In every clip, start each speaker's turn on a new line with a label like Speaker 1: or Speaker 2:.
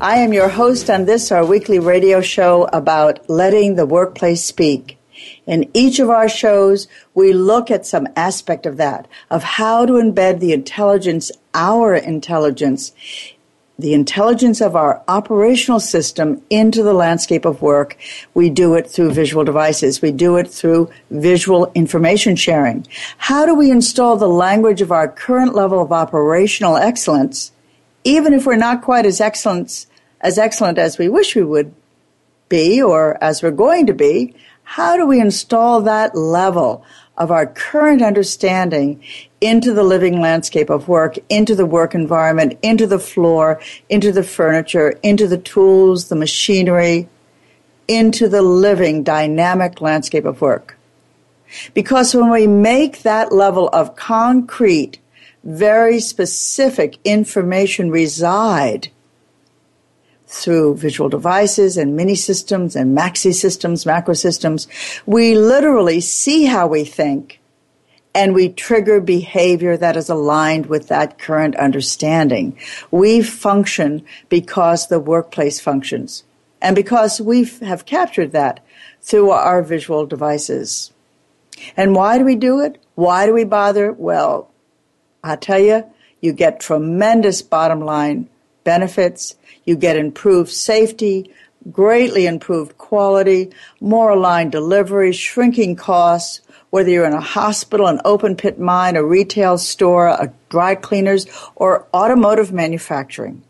Speaker 1: I am your host on this, our weekly radio show about letting the workplace speak. In each of our shows, we look at some aspect of that, of how to embed the intelligence, our intelligence, the intelligence of our operational system into the landscape of work. We do it through visual devices. We do it through visual information sharing. How do we install the language of our current level of operational excellence, even if we're not quite as excellent as excellent as we wish we would be or as we're going to be, how do we install that level of our current understanding into the living landscape of work, into the work environment, into the floor, into the furniture, into the tools, the machinery, into the living dynamic landscape of work? Because when we make that level of concrete, very specific information reside through visual devices and mini systems and maxi systems, macro systems, we literally see how we think and we trigger behavior that is aligned with that current understanding. We function because the workplace functions and because we have captured that through our visual devices. And why do we do it? Why do we bother? Well, I tell you, you get tremendous bottom line benefits you get improved safety, greatly improved quality, more aligned delivery, shrinking costs, whether you're in a hospital, an open pit mine, a retail store, a dry cleaners, or automotive manufacturing.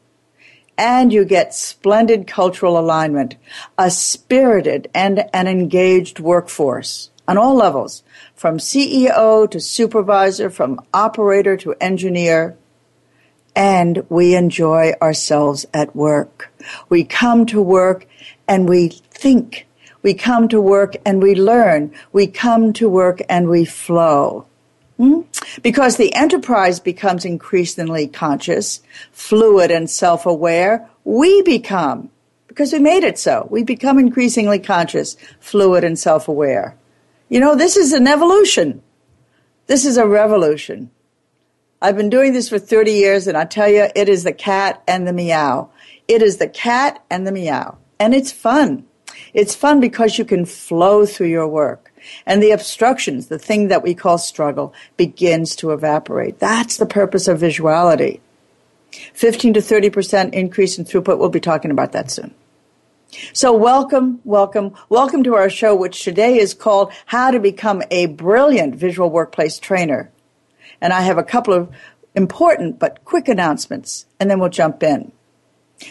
Speaker 1: And you get splendid cultural alignment, a spirited and an engaged workforce on all levels, from CEO to supervisor, from operator to engineer and we enjoy ourselves at work. We come to work and we think. We come to work and we learn. We come to work and we flow. Hmm? Because the enterprise becomes increasingly conscious, fluid, and self aware, we become, because we made it so, we become increasingly conscious, fluid, and self aware. You know, this is an evolution. This is a revolution. I've been doing this for 30 years and I tell you, it is the cat and the meow. It is the cat and the meow. And it's fun. It's fun because you can flow through your work. And the obstructions, the thing that we call struggle, begins to evaporate. That's the purpose of visuality. 15 to 30% increase in throughput. We'll be talking about that soon. So welcome, welcome, welcome to our show, which today is called How to Become a Brilliant Visual Workplace Trainer. And I have a couple of important but quick announcements, and then we'll jump in.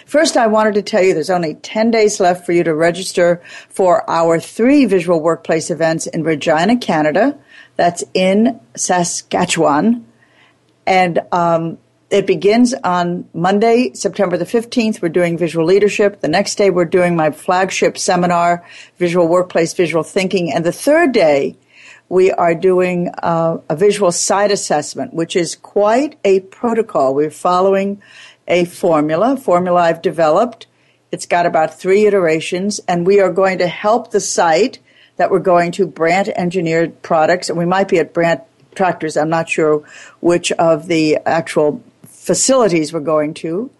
Speaker 1: First, I wanted to tell you there's only 10 days left for you to register for our three visual workplace events in Regina, Canada. That's in Saskatchewan. And um, it begins on Monday, September the 15th. We're doing visual leadership. The next day, we're doing my flagship seminar, Visual Workplace, Visual Thinking. And the third day we are doing uh, a visual site assessment, which is quite a protocol. We're following a formula, formula I've developed. It's got about three iterations, and we are going to help the site that we're going to Brandt Engineered Products, and we might be at Brandt Tractors. I'm not sure which of the actual facilities we're going to.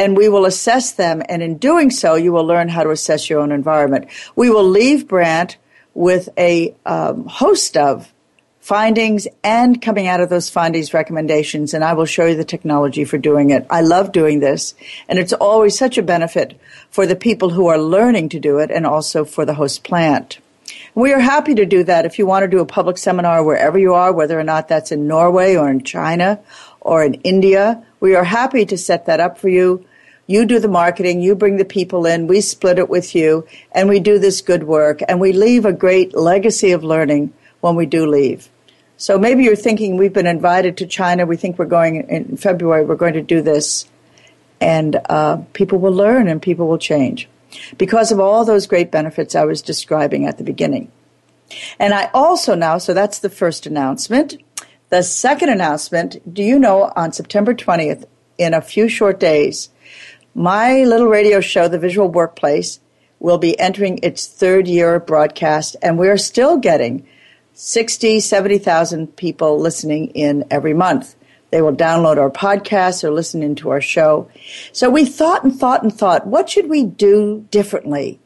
Speaker 1: And we will assess them, and in doing so, you will learn how to assess your own environment. We will leave Brandt with a um, host of findings and coming out of those findings recommendations and I will show you the technology for doing it. I love doing this and it's always such a benefit for the people who are learning to do it and also for the host plant. We are happy to do that if you want to do a public seminar wherever you are, whether or not that's in Norway or in China or in India. We are happy to set that up for you. You do the marketing, you bring the people in, we split it with you, and we do this good work, and we leave a great legacy of learning when we do leave. So maybe you're thinking we've been invited to China. We think we're going in February. We're going to do this, and uh, people will learn and people will change because of all those great benefits I was describing at the beginning. And I also now, so that's the first announcement. The second announcement, do you know on September 20th, in a few short days, my little radio show, The Visual Workplace, will be entering its third year of broadcast, and we're still getting 60, 70,000 people listening in every month. They will download our podcast or listen into our show. So we thought and thought and thought, what should we do differently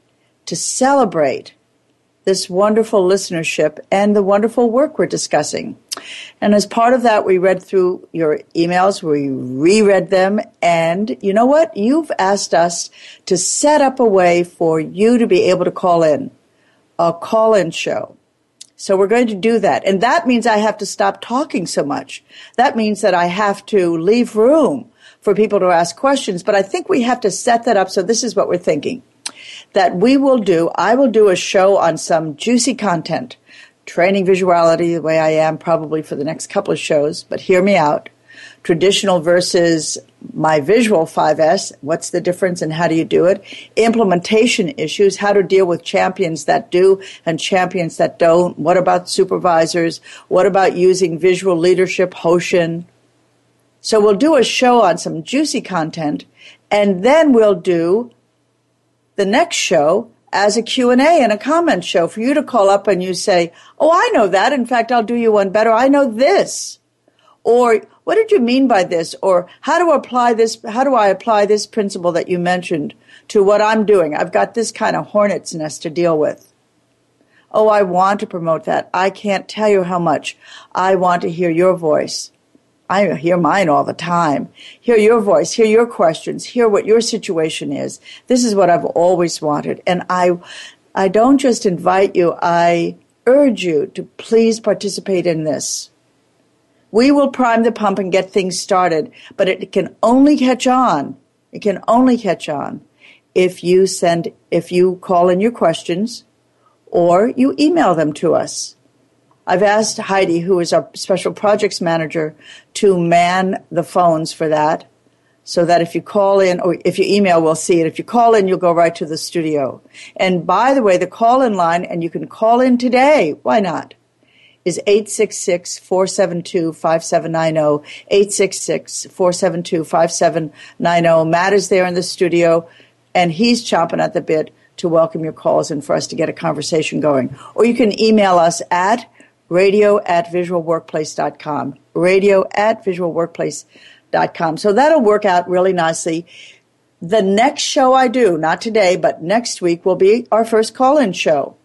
Speaker 1: to celebrate this wonderful listenership and the wonderful work we're discussing? And as part of that, we read through your emails, we reread them, and you know what? You've asked us to set up a way for you to be able to call in, a call in show. So we're going to do that. And that means I have to stop talking so much. That means that I have to leave room for people to ask questions. But I think we have to set that up. So this is what we're thinking that we will do. I will do a show on some juicy content, training visuality the way I am probably for the next couple of shows, but hear me out traditional versus my visual 5S, what's the difference and how do you do it? Implementation issues, how to deal with champions that do and champions that don't. What about supervisors? What about using visual leadership, Hoshin? So we'll do a show on some juicy content and then we'll do the next show as a Q&A and a comment show for you to call up and you say, "Oh, I know that. In fact, I'll do you one better. I know this." Or what did you mean by this? Or how do I apply this? How do I apply this principle that you mentioned to what I'm doing? I've got this kind of hornet's nest to deal with. Oh, I want to promote that. I can't tell you how much I want to hear your voice. I hear mine all the time. Hear your voice, hear your questions, hear what your situation is. This is what I've always wanted. And I, I don't just invite you, I urge you to please participate in this. We will prime the pump and get things started, but it can only catch on. It can only catch on if you send, if you call in your questions or you email them to us. I've asked Heidi, who is our special projects manager, to man the phones for that so that if you call in or if you email, we'll see it. If you call in, you'll go right to the studio. And by the way, the call in line, and you can call in today. Why not? is 866-472-5790, 866-472-5790. Matt is there in the studio and he's chomping at the bit to welcome your calls and for us to get a conversation going. Or you can email us at radio at visualworkplace.com, radio at visualworkplace.com. So that'll work out really nicely. The next show I do, not today, but next week will be our first call-in show.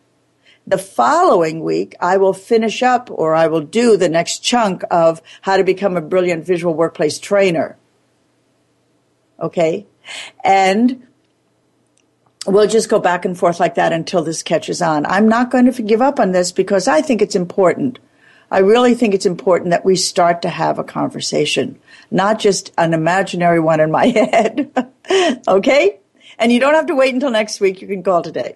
Speaker 1: The following week, I will finish up or I will do the next chunk of how to become a brilliant visual workplace trainer. Okay. And we'll just go back and forth like that until this catches on. I'm not going to give up on this because I think it's important. I really think it's important that we start to have a conversation, not just an imaginary one in my head. okay? And you don't have to wait until next week. You can call today.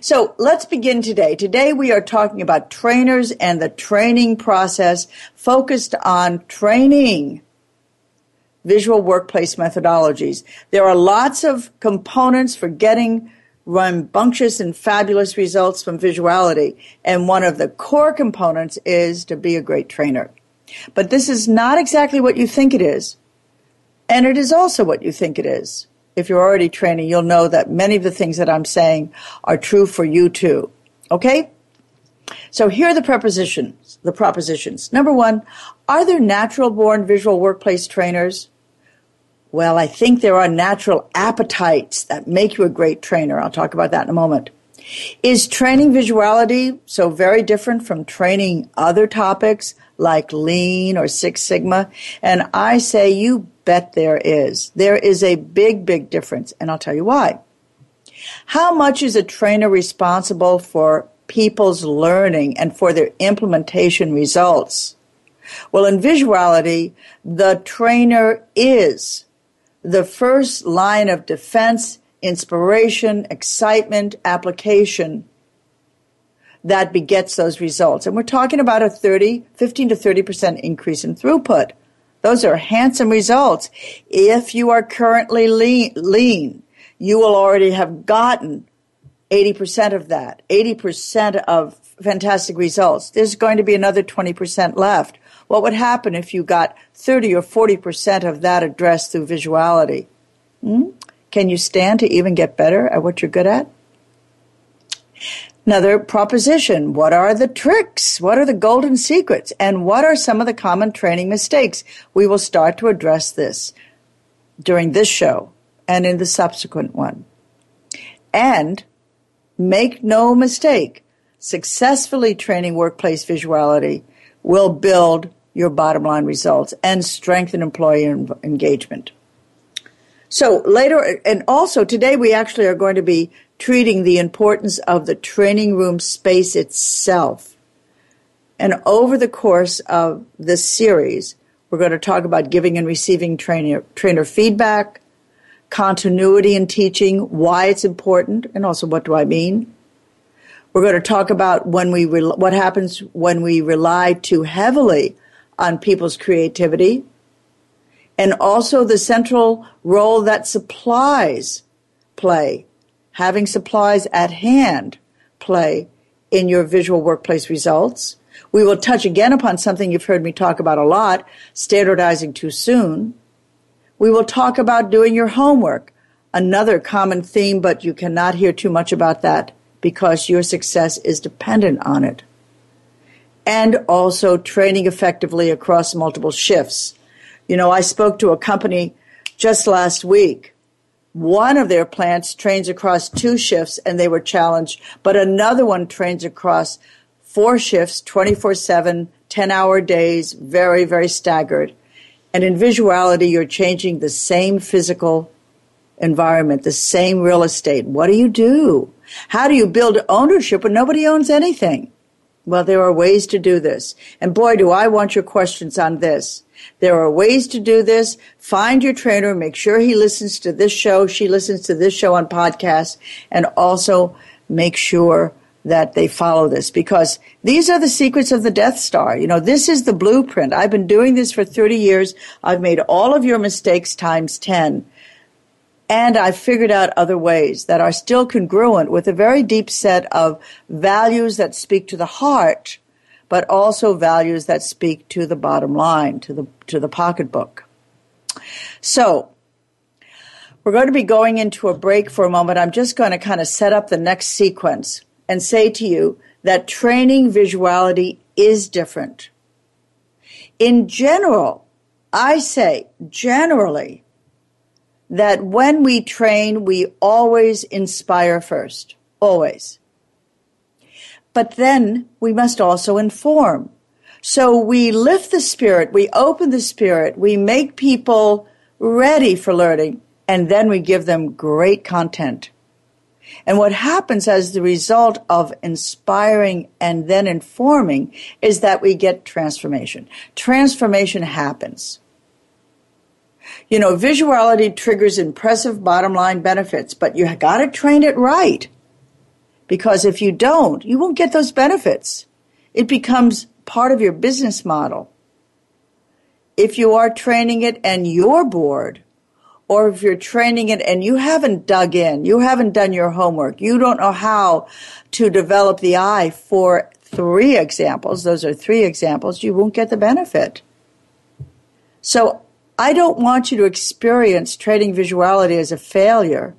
Speaker 1: So let's begin today. Today we are talking about trainers and the training process focused on training visual workplace methodologies. There are lots of components for getting rambunctious and fabulous results from visuality. And one of the core components is to be a great trainer. But this is not exactly what you think it is. And it is also what you think it is if you're already training, you'll know that many of the things that I'm saying are true for you too. Okay? So here are the prepositions, the propositions. Number one, are there natural born visual workplace trainers? Well, I think there are natural appetites that make you a great trainer. I'll talk about that in a moment. Is training visuality so very different from training other topics like lean or Six Sigma? And I say you bet there is. There is a big, big difference, and I'll tell you why. How much is a trainer responsible for people's learning and for their implementation results? Well, in visuality, the trainer is the first line of defense, inspiration, excitement, application that begets those results. And we're talking about a 30, 15 to 30% increase in throughput. Those are handsome results. If you are currently lean, lean you will already have gotten 80% of that, 80% of fantastic results. There's going to be another 20% left. What would happen if you got 30 or 40% of that addressed through visuality? Hmm? Can you stand to even get better at what you're good at? Another proposition. What are the tricks? What are the golden secrets? And what are some of the common training mistakes? We will start to address this during this show and in the subsequent one. And make no mistake, successfully training workplace visuality will build your bottom line results and strengthen employee engagement. So later, and also today we actually are going to be treating the importance of the training room space itself. And over the course of this series, we're going to talk about giving and receiving trainer, trainer feedback, continuity in teaching, why it's important, and also what do I mean. We're going to talk about when we re- what happens when we rely too heavily on people's creativity, and also the central role that supplies play having supplies at hand play in your visual workplace results. We will touch again upon something you've heard me talk about a lot, standardizing too soon. We will talk about doing your homework, another common theme, but you cannot hear too much about that because your success is dependent on it. And also training effectively across multiple shifts. You know, I spoke to a company just last week one of their plants trains across two shifts and they were challenged, but another one trains across four shifts, 24 7, 10 hour days, very, very staggered. And in visuality, you're changing the same physical environment, the same real estate. What do you do? How do you build ownership when nobody owns anything? Well, there are ways to do this. And boy, do I want your questions on this. There are ways to do this. Find your trainer, make sure he listens to this show, she listens to this show on podcast, and also make sure that they follow this because these are the secrets of the Death Star. You know, this is the blueprint. I've been doing this for 30 years. I've made all of your mistakes times 10. And I've figured out other ways that are still congruent with a very deep set of values that speak to the heart but also values that speak to the bottom line, to the, to the pocketbook. So, we're going to be going into a break for a moment. I'm just going to kind of set up the next sequence and say to you that training visuality is different. In general, I say generally that when we train, we always inspire first. Always. But then we must also inform. So we lift the spirit, we open the spirit, we make people ready for learning, and then we give them great content. And what happens as the result of inspiring and then informing is that we get transformation. Transformation happens. You know, visuality triggers impressive bottom line benefits, but you gotta train it right. Because if you don't, you won't get those benefits. It becomes part of your business model. If you are training it and you're bored, or if you're training it and you haven't dug in, you haven't done your homework, you don't know how to develop the eye for three examples, those are three examples, you won't get the benefit. So I don't want you to experience trading visuality as a failure.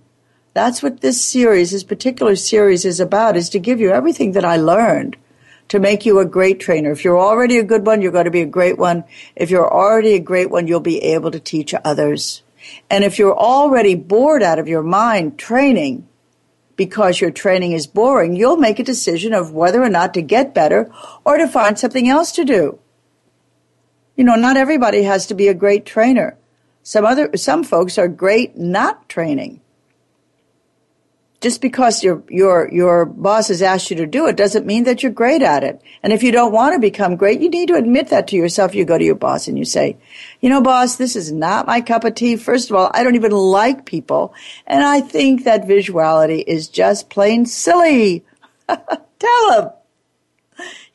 Speaker 1: That's what this series, this particular series is about, is to give you everything that I learned to make you a great trainer. If you're already a good one, you're going to be a great one. If you're already a great one, you'll be able to teach others. And if you're already bored out of your mind training, because your training is boring, you'll make a decision of whether or not to get better or to find something else to do. You know, not everybody has to be a great trainer. Some other, some folks are great not training just because your your your boss has asked you to do it doesn't mean that you're great at it. And if you don't want to become great, you need to admit that to yourself. You go to your boss and you say, "You know, boss, this is not my cup of tea. First of all, I don't even like people, and I think that visuality is just plain silly." Tell him.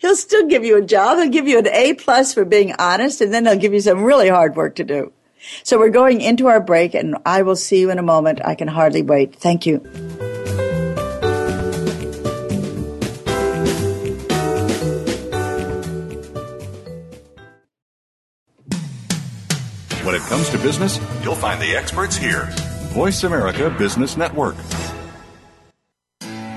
Speaker 1: He'll still give you a job. He'll give you an A plus for being honest, and then he'll give you some really hard work to do. So we're going into our break, and I will see you in a moment. I can hardly wait. Thank you.
Speaker 2: When it comes to business, you'll find the experts here. Voice America Business Network.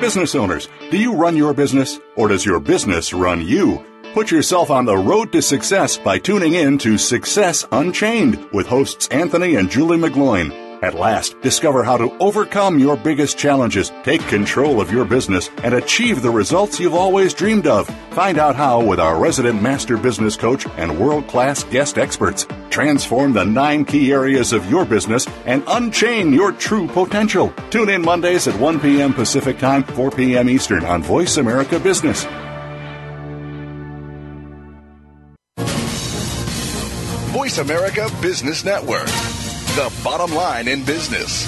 Speaker 2: Business owners, do you run your business or does your business run you? Put yourself on the road to success by tuning in to Success Unchained with hosts Anthony and Julie McGloin. At last, discover how to overcome your biggest challenges, take control of your business, and achieve the results you've always dreamed of. Find out how with our resident master business coach and world class guest experts. Transform the nine key areas of your business and unchain your true potential. Tune in Mondays at 1 p.m. Pacific Time, 4 p.m. Eastern on Voice America Business.
Speaker 3: Voice America Business Network the bottom line in business.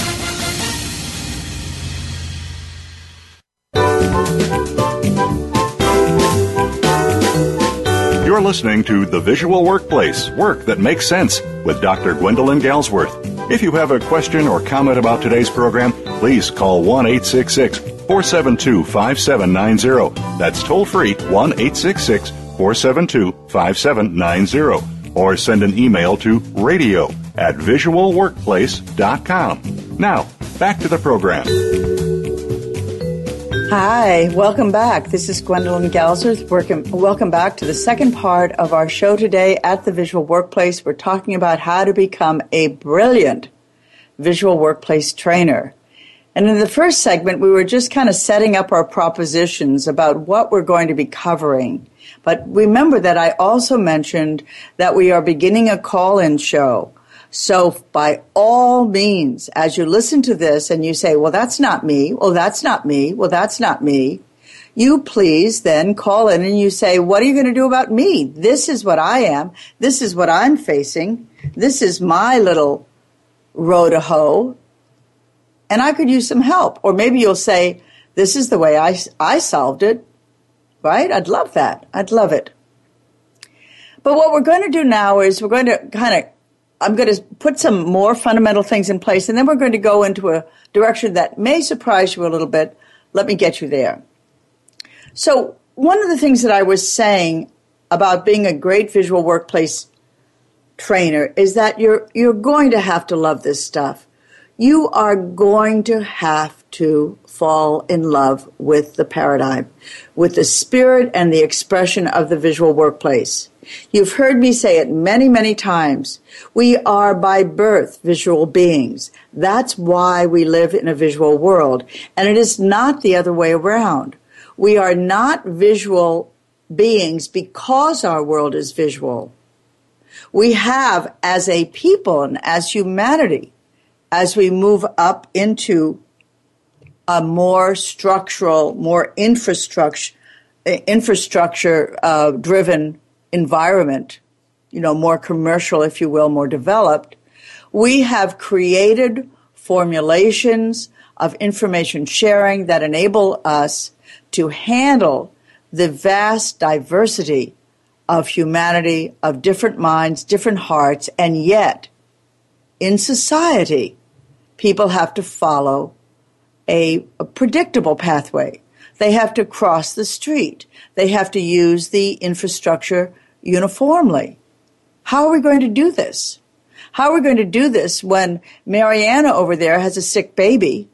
Speaker 2: You're listening to The Visual Workplace Work That Makes Sense with Dr. Gwendolyn Galsworth. If you have a question or comment about today's program, please call 1 866 472 5790. That's toll free 1 866 472 5790. Or send an email to radio at visualworkplace.com. Now, back to the program.
Speaker 1: Hi, welcome back. This is Gwendolyn Galsworth. Welcome back to the second part of our show today at the Visual Workplace. We're talking about how to become a brilliant visual workplace trainer. And in the first segment, we were just kind of setting up our propositions about what we're going to be covering. But remember that I also mentioned that we are beginning a call in show. So by all means, as you listen to this and you say, well, that's not me. Well, that's not me. Well, that's not me. You please then call in and you say, what are you going to do about me? This is what I am. This is what I'm facing. This is my little row to hoe. And I could use some help. Or maybe you'll say, this is the way I, I solved it. Right? I'd love that. I'd love it. But what we're going to do now is we're going to kind of I'm going to put some more fundamental things in place, and then we're going to go into a direction that may surprise you a little bit. Let me get you there. So, one of the things that I was saying about being a great visual workplace trainer is that you're you're going to have to love this stuff. You are going to have to fall in love with the paradigm, with the spirit and the expression of the visual workplace. You've heard me say it many, many times. We are by birth visual beings. That's why we live in a visual world. And it is not the other way around. We are not visual beings because our world is visual. We have, as a people and as humanity, as we move up into a more structural, more infrastructure, infrastructure uh, driven environment, you know, more commercial, if you will, more developed, we have created formulations of information sharing that enable us to handle the vast diversity of humanity, of different minds, different hearts, and yet in society, people have to follow a, a, predictable pathway. They have to cross the street. They have to use the infrastructure uniformly. How are we going to do this? How are we going to do this when Mariana over there has a sick baby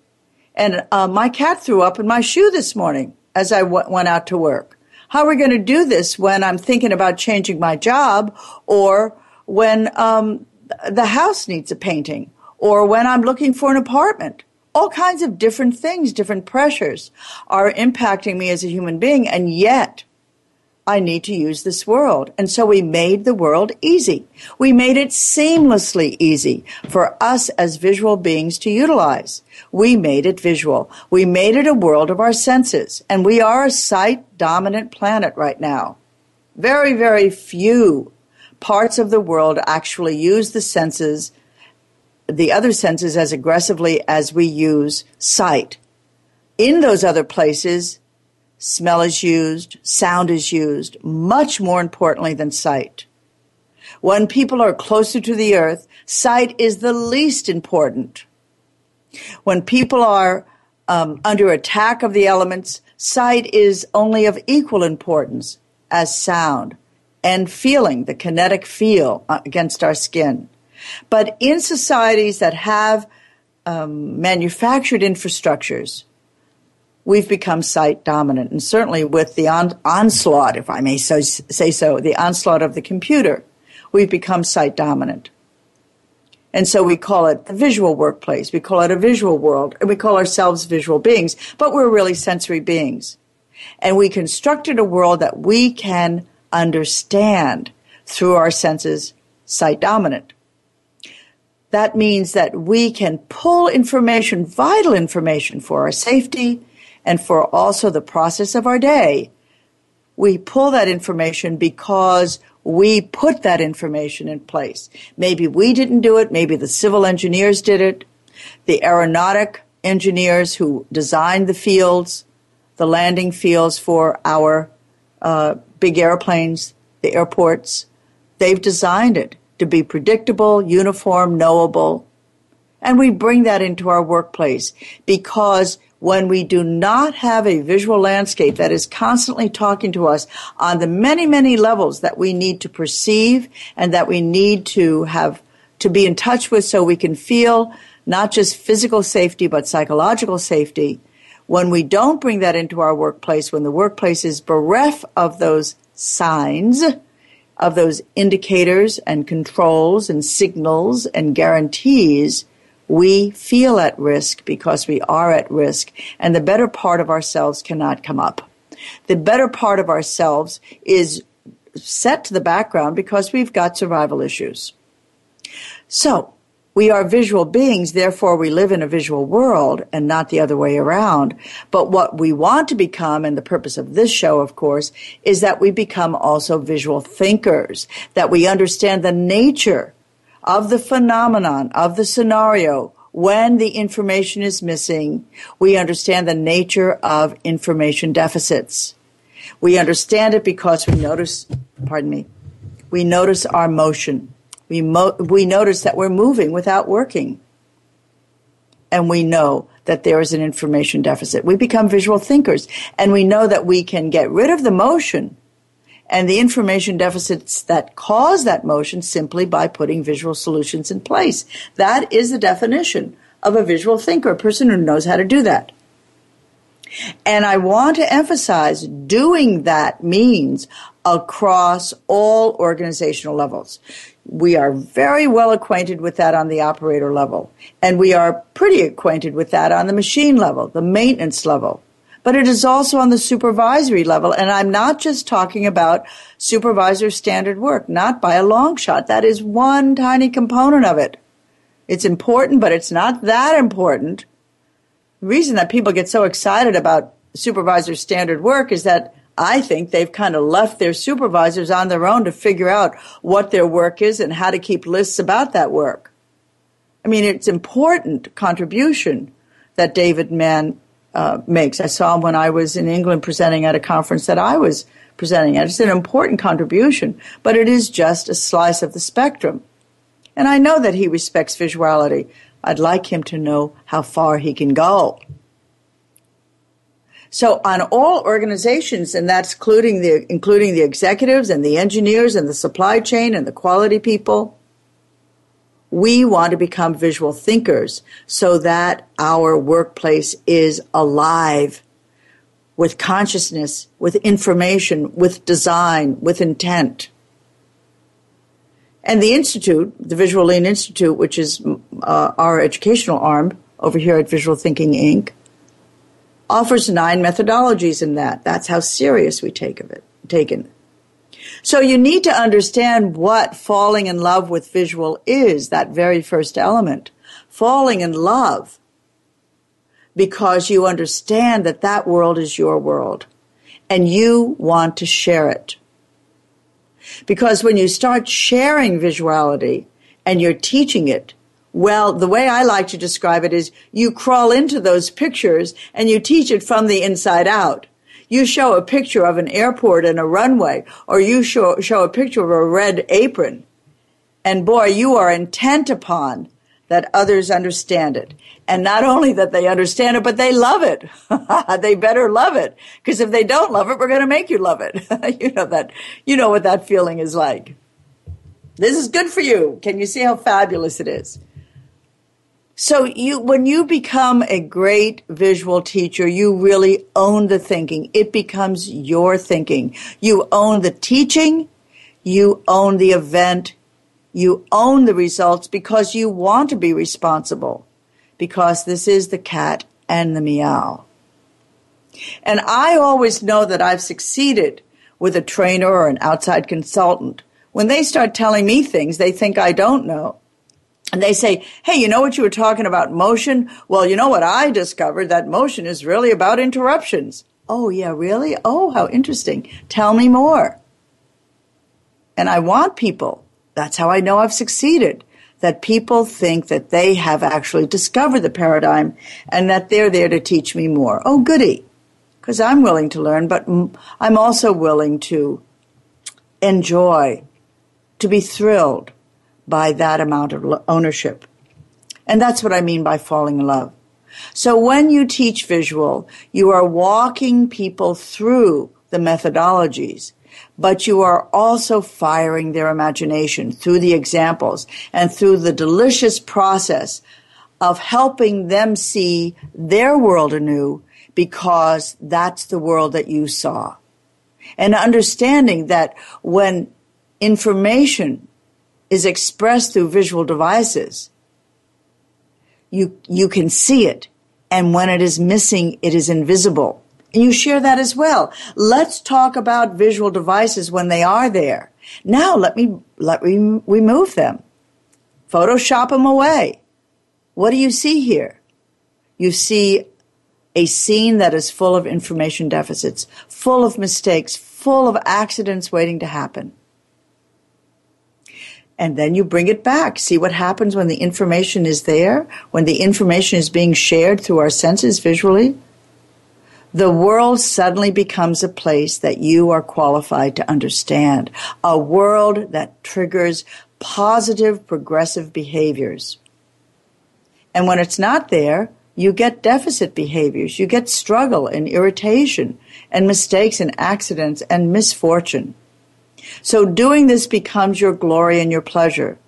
Speaker 1: and uh, my cat threw up in my shoe this morning as I w- went out to work? How are we going to do this when I'm thinking about changing my job or when um, the house needs a painting or when I'm looking for an apartment? All kinds of different things, different pressures are impacting me as a human being, and yet I need to use this world. And so we made the world easy. We made it seamlessly easy for us as visual beings to utilize. We made it visual. We made it a world of our senses. And we are a sight dominant planet right now. Very, very few parts of the world actually use the senses, the other senses as aggressively as we use sight. In those other places, Smell is used, sound is used, much more importantly than sight. When people are closer to the earth, sight is the least important. When people are um, under attack of the elements, sight is only of equal importance as sound and feeling, the kinetic feel uh, against our skin. But in societies that have um, manufactured infrastructures, we've become sight dominant. And certainly with the on- onslaught, if I may so, say so, the onslaught of the computer, we've become sight dominant. And so we call it the visual workplace. We call it a visual world. And we call ourselves visual beings, but we're really sensory beings. And we constructed a world that we can understand through our senses, sight dominant. That means that we can pull information, vital information for our safety, and for also the process of our day. We pull that information because we put that information in place. Maybe we didn't do it. Maybe the civil engineers did it. The aeronautic engineers who designed the fields, the landing fields for our uh, big airplanes, the airports, they've designed it to be predictable, uniform, knowable. And we bring that into our workplace because when we do not have a visual landscape that is constantly talking to us on the many, many levels that we need to perceive and that we need to have to be in touch with so we can feel not just physical safety, but psychological safety. When we don't bring that into our workplace, when the workplace is bereft of those signs, of those indicators and controls and signals and guarantees, we feel at risk because we are at risk, and the better part of ourselves cannot come up. The better part of ourselves is set to the background because we've got survival issues. So, we are visual beings, therefore we live in a visual world and not the other way around. But what we want to become, and the purpose of this show, of course, is that we become also visual thinkers, that we understand the nature of the phenomenon, of the scenario, when the information is missing, we understand the nature of information deficits. We understand it because we notice, pardon me, we notice our motion. We, mo- we notice that we're moving without working. And we know that there is an information deficit. We become visual thinkers and we know that we can get rid of the motion and the information deficits that cause that motion simply by putting visual solutions in place. That is the definition of a visual thinker, a person who knows how to do that. And I want to emphasize doing that means across all organizational levels. We are very well acquainted with that on the operator level, and we are pretty acquainted with that on the machine level, the maintenance level but it is also on the supervisory level. And I'm not just talking about supervisor standard work, not by a long shot. That is one tiny component of it. It's important, but it's not that important. The reason that people get so excited about supervisor standard work is that I think they've kind of left their supervisors on their own to figure out what their work is and how to keep lists about that work. I mean, it's important contribution that David Mann uh, makes. I saw him when I was in England presenting at a conference that I was presenting at. It's an important contribution, but it is just a slice of the spectrum. And I know that he respects visuality. I'd like him to know how far he can go. So on all organizations, and that's including the, including the executives and the engineers and the supply chain and the quality people, we want to become visual thinkers so that our workplace is alive with consciousness, with information, with design, with intent. And the Institute, the Visual Lean Institute, which is uh, our educational arm over here at Visual Thinking Inc., offers nine methodologies in that. That's how serious we take of it, taken. So you need to understand what falling in love with visual is, that very first element. Falling in love because you understand that that world is your world and you want to share it. Because when you start sharing visuality and you're teaching it, well, the way I like to describe it is you crawl into those pictures and you teach it from the inside out. You show a picture of an airport and a runway, or you show, show a picture of a red apron. And boy, you are intent upon that others understand it. And not only that they understand it, but they love it. they better love it. Because if they don't love it, we're going to make you love it. you know that, you know what that feeling is like. This is good for you. Can you see how fabulous it is? So you, when you become a great visual teacher, you really own the thinking. It becomes your thinking. You own the teaching. You own the event. You own the results because you want to be responsible because this is the cat and the meow. And I always know that I've succeeded with a trainer or an outside consultant. When they start telling me things they think I don't know, and they say, Hey, you know what you were talking about motion? Well, you know what I discovered? That motion is really about interruptions. Oh, yeah, really? Oh, how interesting. Tell me more. And I want people. That's how I know I've succeeded that people think that they have actually discovered the paradigm and that they're there to teach me more. Oh, goody. Because I'm willing to learn, but I'm also willing to enjoy, to be thrilled by that amount of ownership. And that's what I mean by falling in love. So when you teach visual, you are walking people through the methodologies but you are also firing their imagination through the examples and through the delicious process of helping them see their world anew because that's the world that you saw. And understanding that when information is expressed through visual devices, you, you can see it. And when it is missing, it is invisible. And you share that as well. Let's talk about visual devices when they are there. Now let me, let me remove them. Photoshop them away. What do you see here? You see a scene that is full of information deficits, full of mistakes, full of accidents waiting to happen. And then you bring it back. See what happens when the information is there, when the information is being shared through our senses visually the world suddenly becomes a place that you are qualified to understand, a world that triggers positive progressive behaviors. And when it's not there, you get deficit behaviors, you get struggle and irritation and mistakes and accidents and misfortune. So doing this becomes your glory and your pleasure,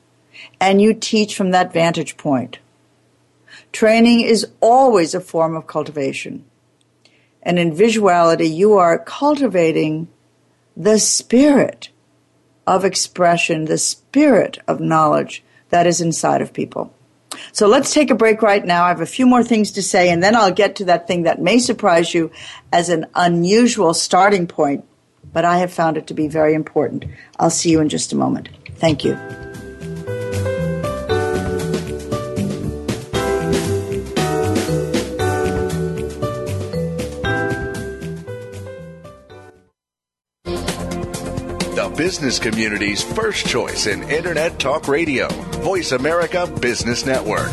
Speaker 1: and you teach from that vantage point. Training is always a form of cultivation. And in visuality, you are cultivating the spirit of expression, the spirit of knowledge that is inside of people. So let's take a break right now. I have a few more things to say, and then I'll get to that thing that may surprise you as an unusual starting point, but I have found it to be very important. I'll see you in just a moment. Thank you.
Speaker 3: The business community's first choice in Internet Talk Radio, Voice America Business Network.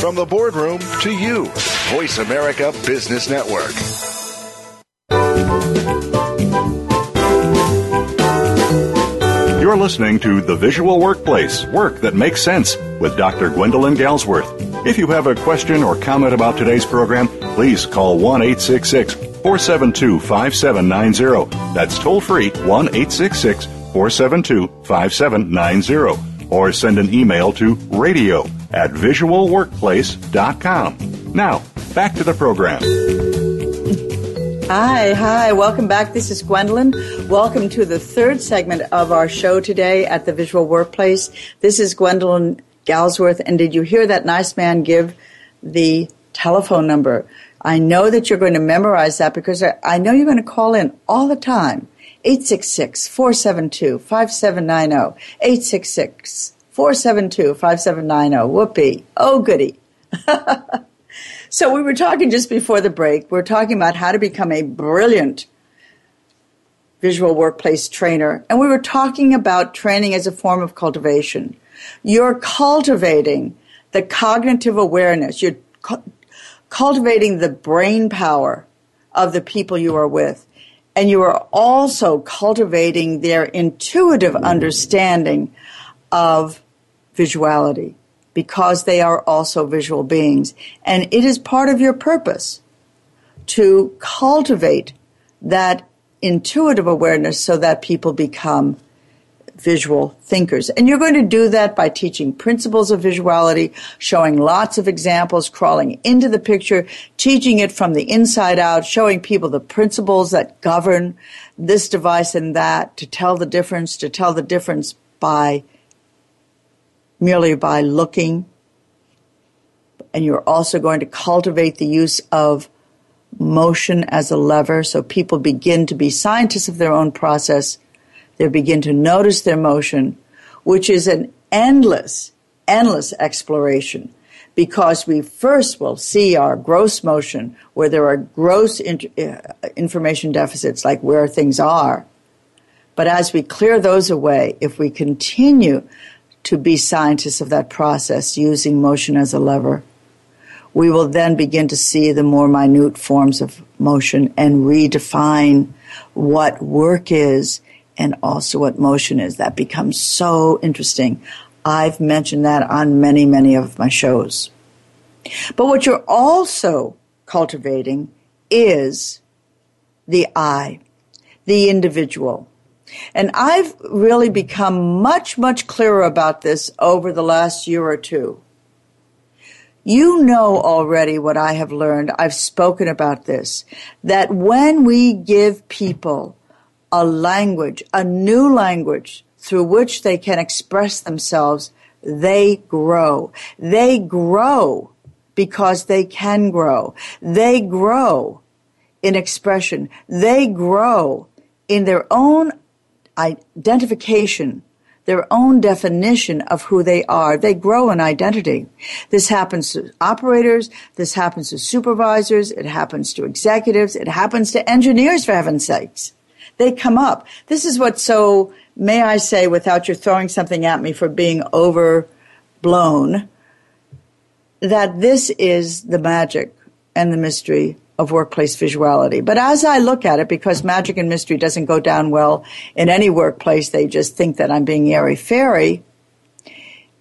Speaker 3: From the boardroom to you, Voice America Business Network.
Speaker 2: You're listening to The Visual Workplace Work That Makes Sense with Dr. Gwendolyn Galsworth. If you have a question or comment about today's program, please call 1 866 472 5790. That's toll free 1 866 472 5790. Or send an email to radio at visualworkplace.com. Now, back to the program.
Speaker 1: Hi, hi, welcome back. This is Gwendolyn. Welcome to the third segment of our show today at the Visual Workplace. This is Gwendolyn Galsworth, and did you hear that nice man give the telephone number? I know that you're going to memorize that because I know you're going to call in all the time. 866 472 5790. 866 472 5790. Whoopee. Oh, goody. so, we were talking just before the break. We're talking about how to become a brilliant visual workplace trainer. And we were talking about training as a form of cultivation. You're cultivating the cognitive awareness, you're cu- cultivating the brain power of the people you are with. And you are also cultivating their intuitive understanding of visuality because they are also visual beings. And it is part of your purpose to cultivate that intuitive awareness so that people become visual thinkers. And you're going to do that by teaching principles of visuality, showing lots of examples, crawling into the picture, teaching it from the inside out, showing people the principles that govern this device and that, to tell the difference, to tell the difference by merely by looking. And you're also going to cultivate the use of motion as a lever so people begin to be scientists of their own process. They begin to notice their motion, which is an endless, endless exploration because we first will see our gross motion where there are gross uh, information deficits like where things are. But as we clear those away, if we continue to be scientists of that process using motion as a lever. We will then begin to see the more minute forms of motion and redefine what work is and also what motion is. That becomes so interesting. I've mentioned that on many, many of my shows. But what you're also cultivating is the I, the individual, and I've really become much, much clearer about this over the last year or two. You know already what I have learned. I've spoken about this. That when we give people a language, a new language through which they can express themselves, they grow. They grow because they can grow. They grow in expression. They grow in their own identification their own definition of who they are. They grow in identity. This happens to operators. This happens to supervisors. It happens to executives. It happens to engineers, for heaven's sakes. They come up. This is what's so, may I say, without you throwing something at me for being overblown, that this is the magic and the mystery of workplace visuality. But as I look at it, because magic and mystery doesn't go down well in any workplace, they just think that I'm being airy fairy,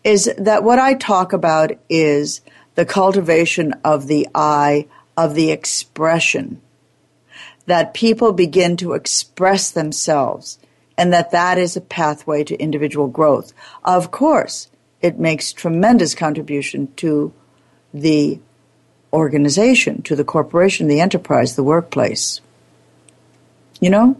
Speaker 1: is that what I talk about is the cultivation of the eye, of the expression, that people begin to express themselves, and that that is a pathway to individual growth. Of course, it makes tremendous contribution to the organization, to the corporation, the enterprise, the workplace. You know?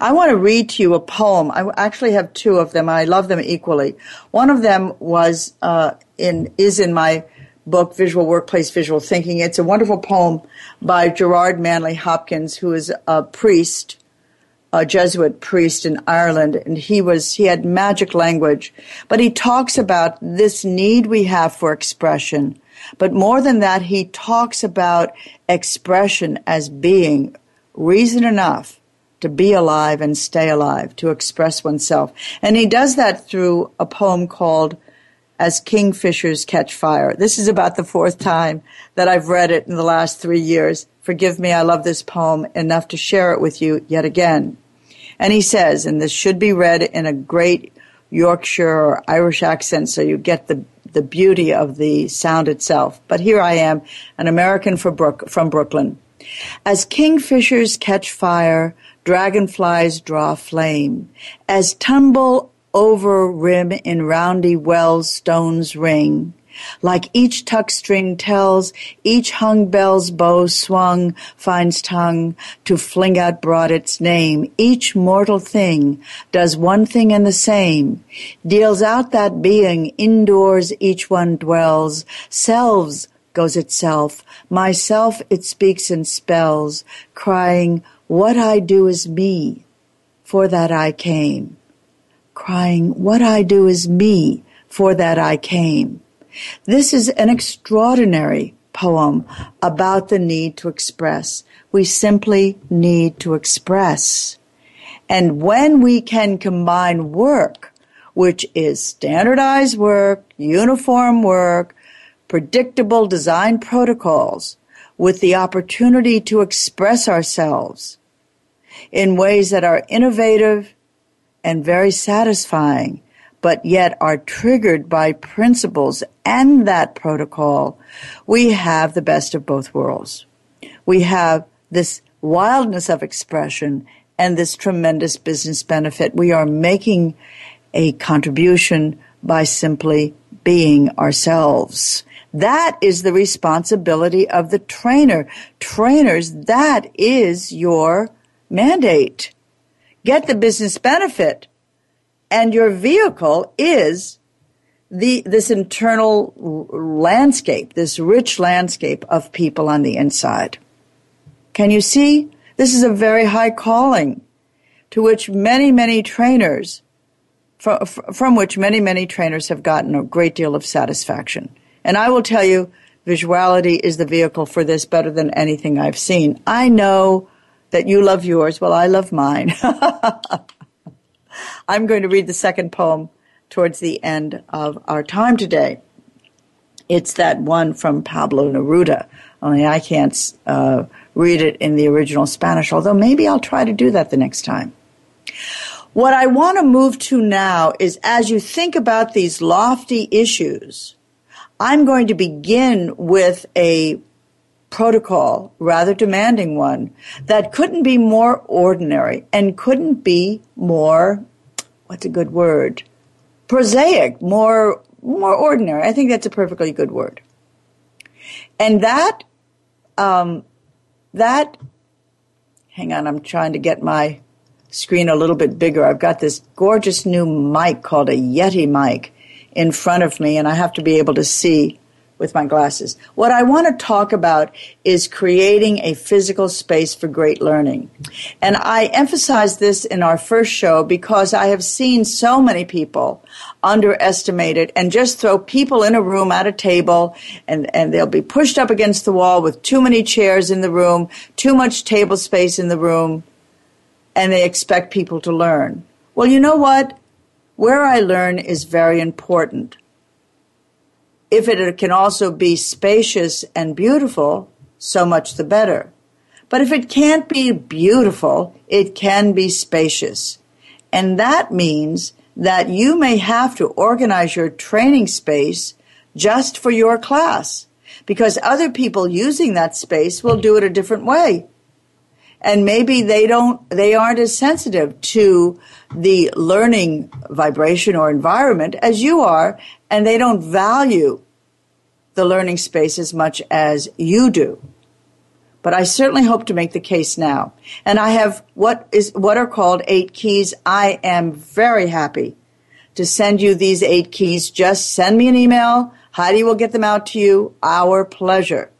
Speaker 1: I want to read to you a poem. I actually have two of them. I love them equally. One of them was uh, in is in my book, Visual Workplace, Visual Thinking. It's a wonderful poem by Gerard Manley Hopkins, who is a priest, a Jesuit priest in Ireland, and he was he had magic language, but he talks about this need we have for expression but more than that, he talks about expression as being reason enough to be alive and stay alive, to express oneself. And he does that through a poem called As Kingfishers Catch Fire. This is about the fourth time that I've read it in the last three years. Forgive me, I love this poem enough to share it with you yet again. And he says, and this should be read in a great Yorkshire or Irish accent so you get the the beauty of the sound itself. But here I am, an American Brook, from Brooklyn. As kingfishers catch fire, dragonflies draw flame. As tumble over rim in roundy wells stones ring. Like each tuck string tells, each hung bell's bow swung finds tongue to fling out broad its name. Each mortal thing does one thing and the same, deals out that being indoors each one dwells, selves goes itself, myself it speaks and spells, crying, what I do is me, for that I came. Crying, what I do is me, for that I came. This is an extraordinary poem about the need to express. We simply need to express. And when we can combine work, which is standardized work, uniform work, predictable design protocols, with the opportunity to express ourselves in ways that are innovative and very satisfying, but yet are triggered by principles and that protocol, we have the best of both worlds. We have this wildness of expression and this tremendous business benefit. We are making a contribution by simply being ourselves. That is the responsibility of the trainer. Trainers, that is your mandate. Get the business benefit and your vehicle is the this internal landscape, this rich landscape of people on the inside. Can you see? This is a very high calling to which many, many trainers, from, from which many, many trainers have gotten a great deal of satisfaction. And I will tell you, visuality is the vehicle for this better than anything I've seen. I know that you love yours. Well, I love mine. I'm going to read the second poem towards the end of our time today. It's that one from Pablo Neruda, only I can't uh, read it in the original Spanish, although maybe I'll try to do that the next time. What I want to move to now is as you think about these lofty issues, I'm going to begin with a protocol, rather demanding one, that couldn't be more ordinary and couldn't be more what's a good word? Prosaic, more more ordinary. I think that's a perfectly good word. And that um, that hang on, I'm trying to get my screen a little bit bigger. I've got this gorgeous new mic called a Yeti mic in front of me, and I have to be able to see with my glasses. What I want to talk about is creating a physical space for great learning. And I emphasize this in our first show because I have seen so many people underestimate it and just throw people in a room at a table and, and they'll be pushed up against the wall with too many chairs in the room, too much table space in the room, and they expect people to learn. Well, you know what? Where I learn is very important if it can also be spacious and beautiful, so much the better. But if it can't be beautiful, it can be spacious. And that means that you may have to organize your training space just for your class because other people using that space will do it a different way. And maybe they don't, they aren't as sensitive to the learning vibration or environment as you are, and they don't value the learning space as much as you do. But I certainly hope to make the case now. And I have what is what are called eight keys. I am very happy to send you these eight keys. Just send me an email. Heidi will get them out to you. Our pleasure.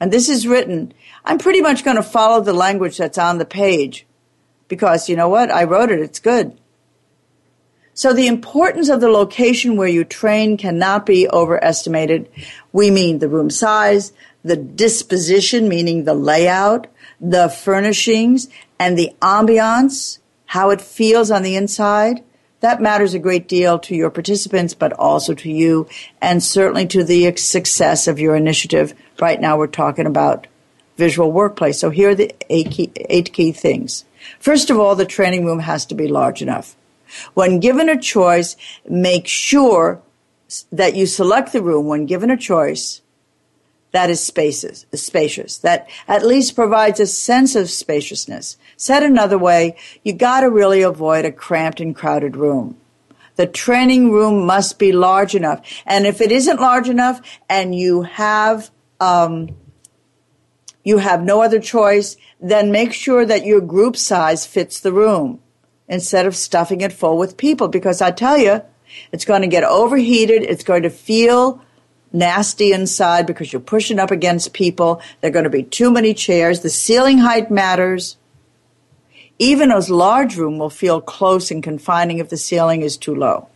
Speaker 1: And this is written. I'm pretty much going to follow the language that's on the page because you know what? I wrote it. It's good. So the importance of the location where you train cannot be overestimated. We mean the room size, the disposition, meaning the layout, the furnishings, and the ambiance, how it feels on the inside. That matters a great deal to your participants, but also to you, and certainly to the success of your initiative. Right now, we're talking about visual workplace. So here are the eight key, eight key things. First of all, the training room has to be large enough. When given a choice, make sure that you select the room when given a choice that is spaces, spacious, that at least provides a sense of spaciousness. Said another way, you gotta really avoid a cramped and crowded room. The training room must be large enough. And if it isn't large enough and you have, um, you have no other choice, then make sure that your group size fits the room instead of stuffing it full with people. Because I tell you, it's going to get overheated. It's going to feel nasty inside because you're pushing up against people. There are going to be too many chairs. The ceiling height matters. Even a large room will feel close and confining if the ceiling is too low.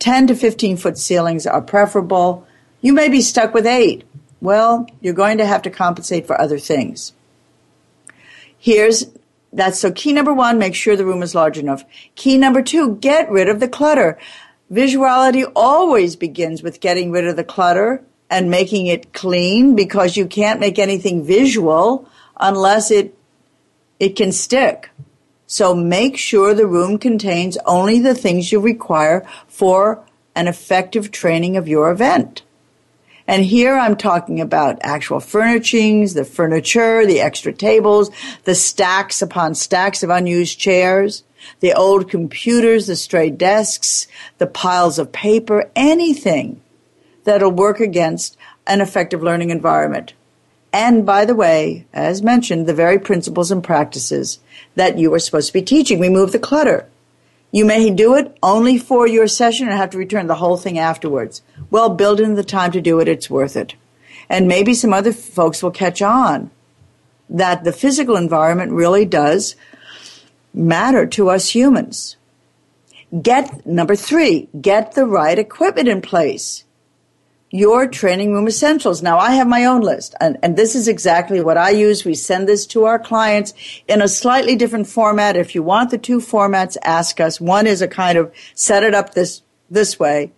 Speaker 1: 10 to 15 foot ceilings are preferable. You may be stuck with eight. Well, you're going to have to compensate for other things. Here's that's so key number one, make sure the room is large enough. Key number two, get rid of the clutter. Visuality always begins with getting rid of the clutter and making it clean because you can't make anything visual unless it, it can stick. So make sure the room contains only the things you require for an effective training of your event. And here I'm talking about actual furnishings, the furniture, the extra tables, the stacks upon stacks of unused chairs, the old computers, the stray desks, the piles of paper, anything that'll work against an effective learning environment. And by the way, as mentioned, the very principles and practices that you are supposed to be teaching. Remove the clutter. You may do it only for your session and have to return the whole thing afterwards. Well, build in the time to do it. It's worth it. And maybe some other folks will catch on that the physical environment really does matter to us humans. Get number three, get the right equipment in place your training room essentials. Now I have my own list and, and this is exactly what I use. We send this to our clients in a slightly different format. If you want the two formats, ask us. One is a kind of set it up this, this way.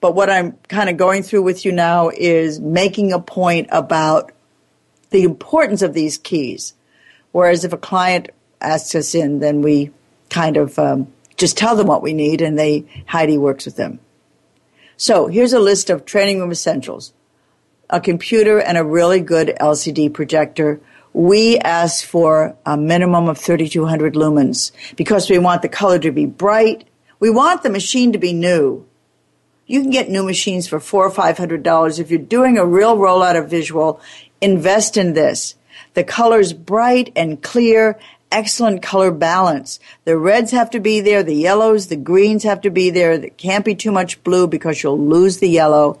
Speaker 1: But what I'm kind of going through with you now is making a point about the importance of these keys. Whereas if a client asks us in, then we kind of um, just tell them what we need and they, Heidi works with them. So here's a list of training room essentials. A computer and a really good LCD projector. We ask for a minimum of 3200 lumens because we want the color to be bright. We want the machine to be new. You can get new machines for four or five hundred dollars. If you're doing a real rollout of visual, invest in this. The color's bright and clear excellent color balance. The reds have to be there, the yellows, the greens have to be there. There can't be too much blue because you'll lose the yellow.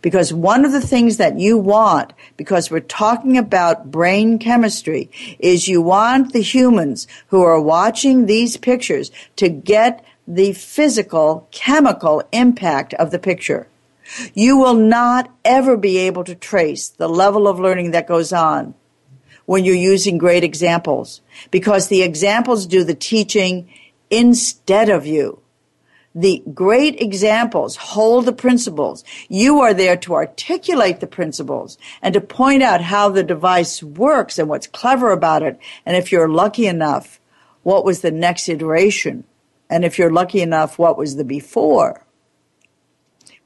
Speaker 1: Because one of the things that you want, because we're talking about brain chemistry, is you want the humans who are watching these pictures to get the physical, chemical impact of the picture. You will not ever be able to trace the level of learning that goes on when you're using great examples because the examples do the teaching instead of you the great examples hold the principles. You are there to articulate the principles and to point out how the device works and what's clever about it. And if you're lucky enough, what was the next iteration? And if you're lucky enough, what was the before?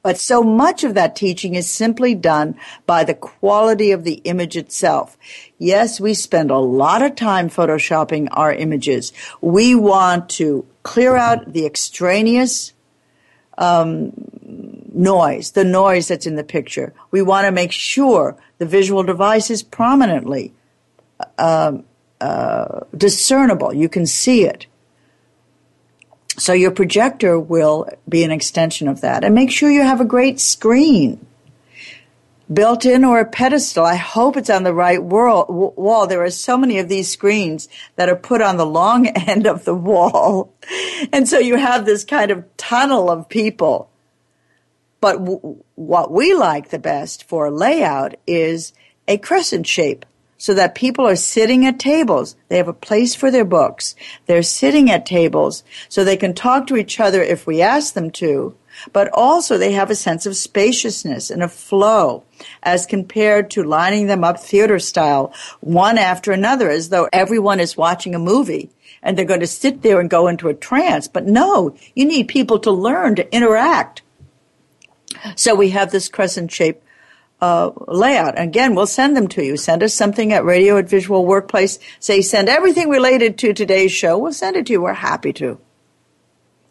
Speaker 1: But so much of that teaching is simply done by the quality of the image itself. Yes, we spend a lot of time photoshopping our images. We want to clear out the extraneous um, noise, the noise that's in the picture. We want to make sure the visual device is prominently uh, uh, discernible. You can see it. So your projector will be an extension of that. And make sure you have a great screen built in or a pedestal. I hope it's on the right wall. There are so many of these screens that are put on the long end of the wall. And so you have this kind of tunnel of people. But w- what we like the best for layout is a crescent shape so that people are sitting at tables. They have a place for their books. They're sitting at tables so they can talk to each other if we ask them to, but also they have a sense of spaciousness and a flow as compared to lining them up theater style, one after another, as though everyone is watching a movie and they're going to sit there and go into a trance. But no, you need people to learn to interact. So we have this crescent shape uh, layout. Again, we'll send them to you. Send us something at radio at visual workplace. Say, send everything related to today's show. We'll send it to you. We're happy to.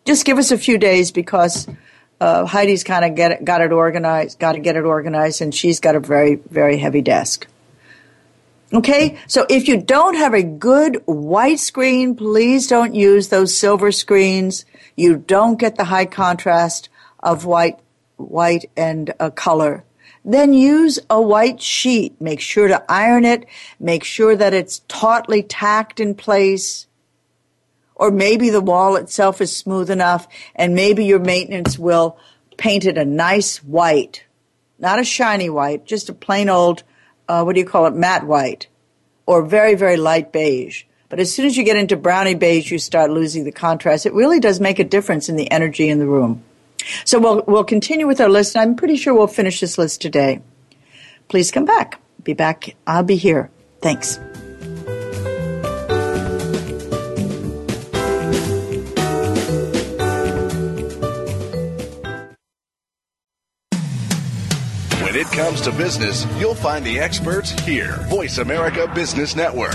Speaker 1: Just give us a few days because uh, Heidi's kind of got it organized, got to get it organized, and she's got a very, very heavy desk. Okay, so if you don't have a good white screen, please don't use those silver screens. You don't get the high contrast of white, white and uh, color then use a white sheet. Make sure to iron it. Make sure that it's tautly tacked in place. Or maybe the wall itself is smooth enough and maybe your maintenance will paint it a nice white. Not a shiny white, just a plain old, uh, what do you call it, matte white. Or very, very light beige. But as soon as you get into brownie beige, you start losing the contrast. It really does make a difference in the energy in the room. So we'll, we'll continue with our list. I'm pretty sure we'll finish this list today. Please come back. Be back. I'll be here. Thanks.
Speaker 3: When it comes to business, you'll find the experts here. Voice America Business Network.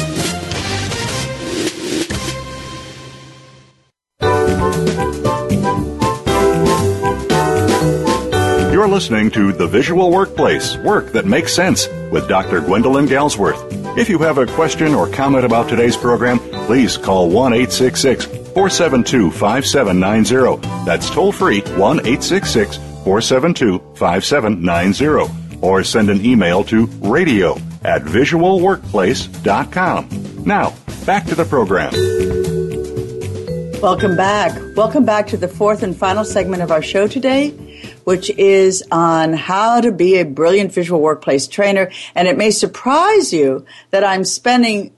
Speaker 2: Listening to The Visual Workplace Work That Makes Sense with Dr. Gwendolyn Galsworth. If you have a question or comment about today's program, please call 1 866 472 5790. That's toll free 1 866 472 5790. or send an email to radio at visualworkplace.com. Now, back to the program.
Speaker 1: Welcome back. Welcome back to the fourth and final segment of our show today, which is on how to be a brilliant visual workplace trainer. And it may surprise you that I'm spending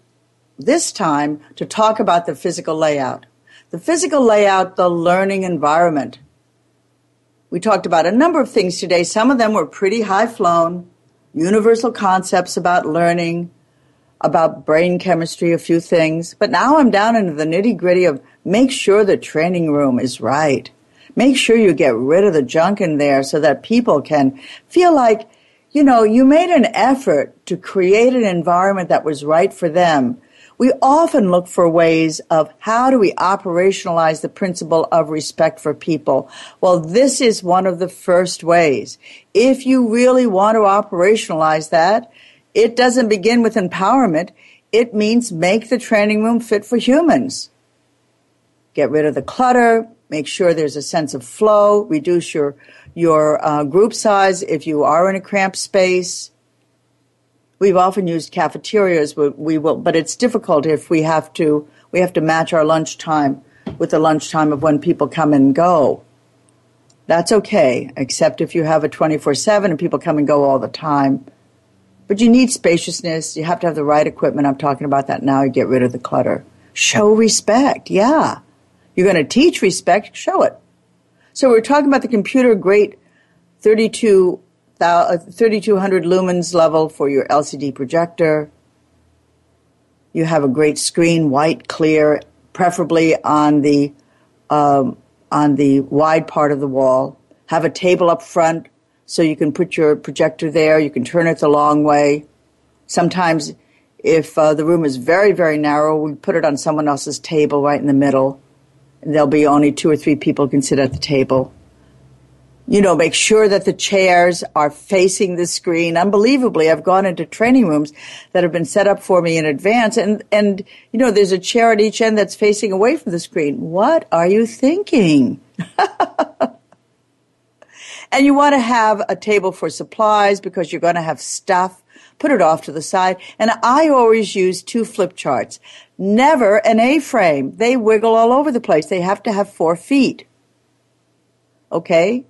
Speaker 1: this time to talk about the physical layout. The physical layout, the learning environment. We talked about a number of things today. Some of them were pretty high flown, universal concepts about learning, about brain chemistry, a few things. But now I'm down into the nitty gritty of make sure the training room is right. Make sure you get rid of the junk in there so that people can feel like, you know, you made an effort to create an environment that was right for them we often look for ways of how do we operationalize the principle of respect for people. Well, this is one of the first ways. If you really want to operationalize that, it doesn't begin with empowerment. It means make the training room fit for humans. Get rid of the clutter, make sure there's a sense of flow, reduce your, your uh, group size if you are in a cramped space We've often used cafeterias, but we will, but it's difficult if we have to, we have to match our lunch time with the lunchtime of when people come and go. That's okay, except if you have a 24 7 and people come and go all the time. But you need spaciousness. You have to have the right equipment. I'm talking about that now. You get rid of the clutter. Show respect. Yeah. You're going to teach respect. Show it. So we're talking about the computer great 32 3200 lumens level for your LCD projector. You have a great screen, white, clear, preferably on the um, on the wide part of the wall. Have a table up front so you can put your projector there. You can turn it the long way. Sometimes, if uh, the room is very very narrow, we put it on someone else's table right in the middle. There'll be only two or three people can sit at the table you know, make sure that the chairs are facing the screen. Unbelievably, I've gone into training rooms that have been set up for me in advance and, and, you know, there's a chair at each end that's facing away from the screen. What are you thinking? and you want to have a table for supplies because you're going to have stuff. Put it off to the side. And I always use two flip charts. Never an A-frame. They wiggle all over the place. They have to have four feet. Okay?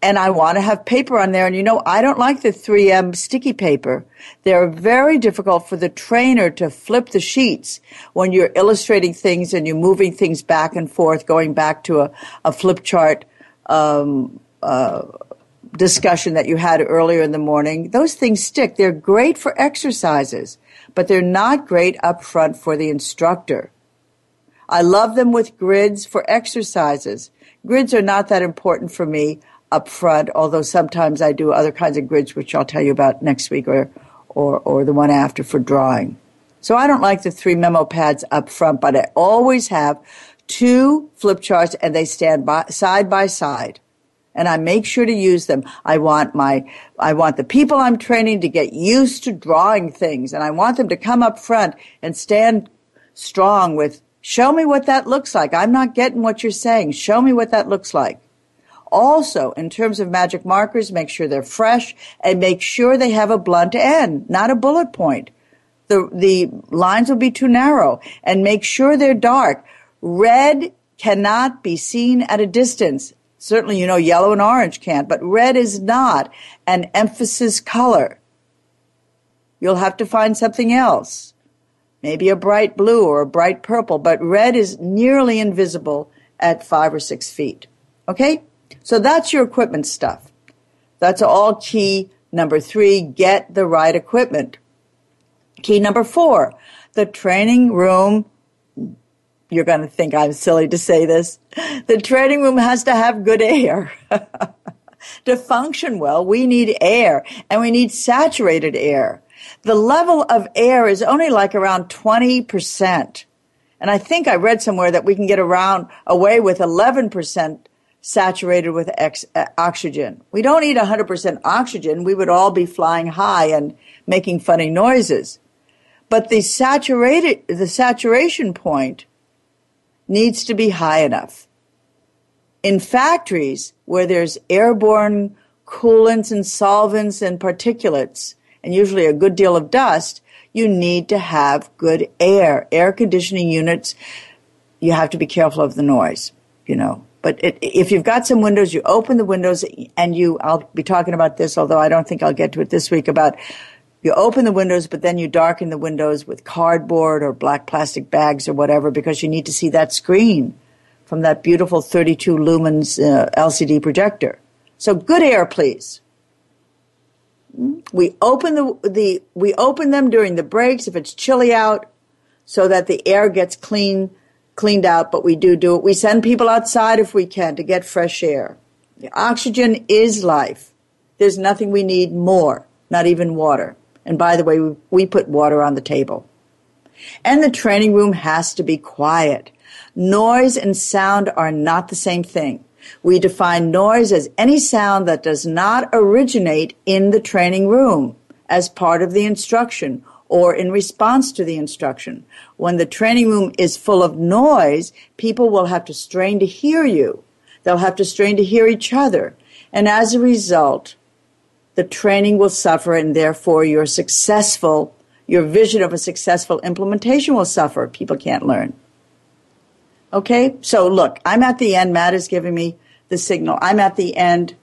Speaker 1: and I want to have paper on there. And you know, I don't like the 3M sticky paper. They're very difficult for the trainer to flip the sheets when you're illustrating things and you're moving things back and forth, going back to a, a flip chart um, uh, discussion that you had earlier in the morning. Those things stick. They're great for exercises, but they're not great up front for the instructor. I love them with grids for exercises. Grids are not that important for me up front, although sometimes I do other kinds of grids, which I'll tell you about next week or, or, or the one after for drawing. So I don't like the three memo pads up front, but I always have two flip charts and they stand by, side by side. And I make sure to use them. I want my, I want the people I'm training to get used to drawing things and I want them to come up front and stand strong with, show me what that looks like. I'm not getting what you're saying. Show me what that looks like. Also, in terms of magic markers, make sure they're fresh and make sure they have a blunt end, not a bullet point. The, the lines will be too narrow and make sure they're dark. Red cannot be seen at a distance. Certainly, you know, yellow and orange can't, but red is not an emphasis color. You'll have to find something else. Maybe a bright blue or a bright purple, but red is nearly invisible at five or six feet. Okay? So that's your equipment stuff. That's all key number three, get the right equipment. Key number four, the training room. You're going to think I'm silly to say this. The trading room has to have good air. to function well, we need air and we need saturated air. The level of air is only like around 20%. And I think I read somewhere that we can get around away with 11% saturated with ex- uh, oxygen. We don't need 100% oxygen. We would all be flying high and making funny noises. But the saturated, the saturation point needs to be high enough. In factories where there's airborne coolants and solvents and particulates, and usually a good deal of dust, you need to have good air. Air conditioning units, you have to be careful of the noise, you know. But it, if you've got some windows, you open the windows and you, I'll be talking about this, although I don't think I'll get to it this week, about you open the windows, but then you darken the windows with cardboard or black plastic bags or whatever because you need to see that screen from that beautiful 32 lumens uh, LCD projector. So good air, please. We open the, the, we open them during the breaks if it's chilly out so that the air gets clean cleaned out, but we do do it. We send people outside if we can to get fresh air. The oxygen is life. There's nothing we need more, not even water. And by the way, we put water on the table. And the training room has to be quiet. Noise and sound are not the same thing. We define noise as any sound that does not originate in the training room as part of the instruction or in response to the instruction. When the training room is full of noise, people will have to strain to hear you. They'll have to strain to hear each other. And as a result, the training will suffer and therefore your successful, your vision of a successful implementation will suffer. People can't learn. Okay? So look, I'm at the end. Matt is giving me the signal. I'm at the end.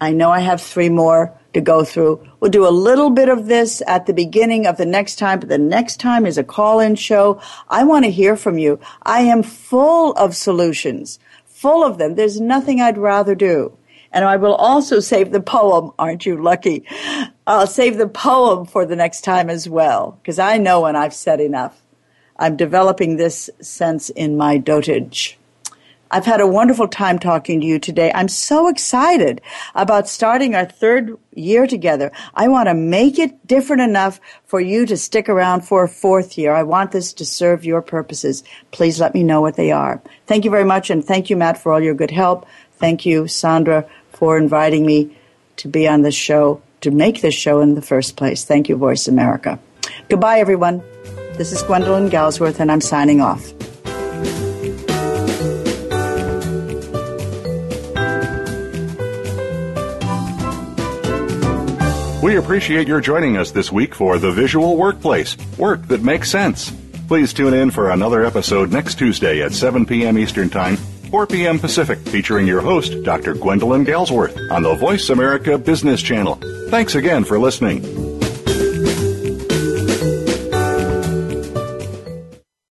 Speaker 1: I know I have three more to go through. We'll do a little bit of this at the beginning of the next time, but the next time is a call in show. I want to hear from you. I am full of solutions, full of them. There's nothing I'd rather do. And I will also save the poem. Aren't you lucky? I'll save the poem for the next time as well, because I know when I've said enough. I'm developing this sense in my dotage. I've had a wonderful time talking to you today. I'm so excited about starting our third year together. I want to make it different enough for you to stick around for a fourth year. I want this to serve your purposes. Please let me know what they are. Thank you very much. And thank you, Matt, for all your good help. Thank you, Sandra, for inviting me to be on this show, to make this show in the first place. Thank you, Voice America. Goodbye, everyone. This is Gwendolyn Galsworth, and I'm signing off.
Speaker 2: We appreciate your joining us this week for The Visual Workplace Work that Makes Sense. Please tune in for another episode next Tuesday at 7 p.m. Eastern Time, 4 p.m. Pacific, featuring your host, Dr. Gwendolyn Galsworth, on the Voice America Business Channel. Thanks again for listening.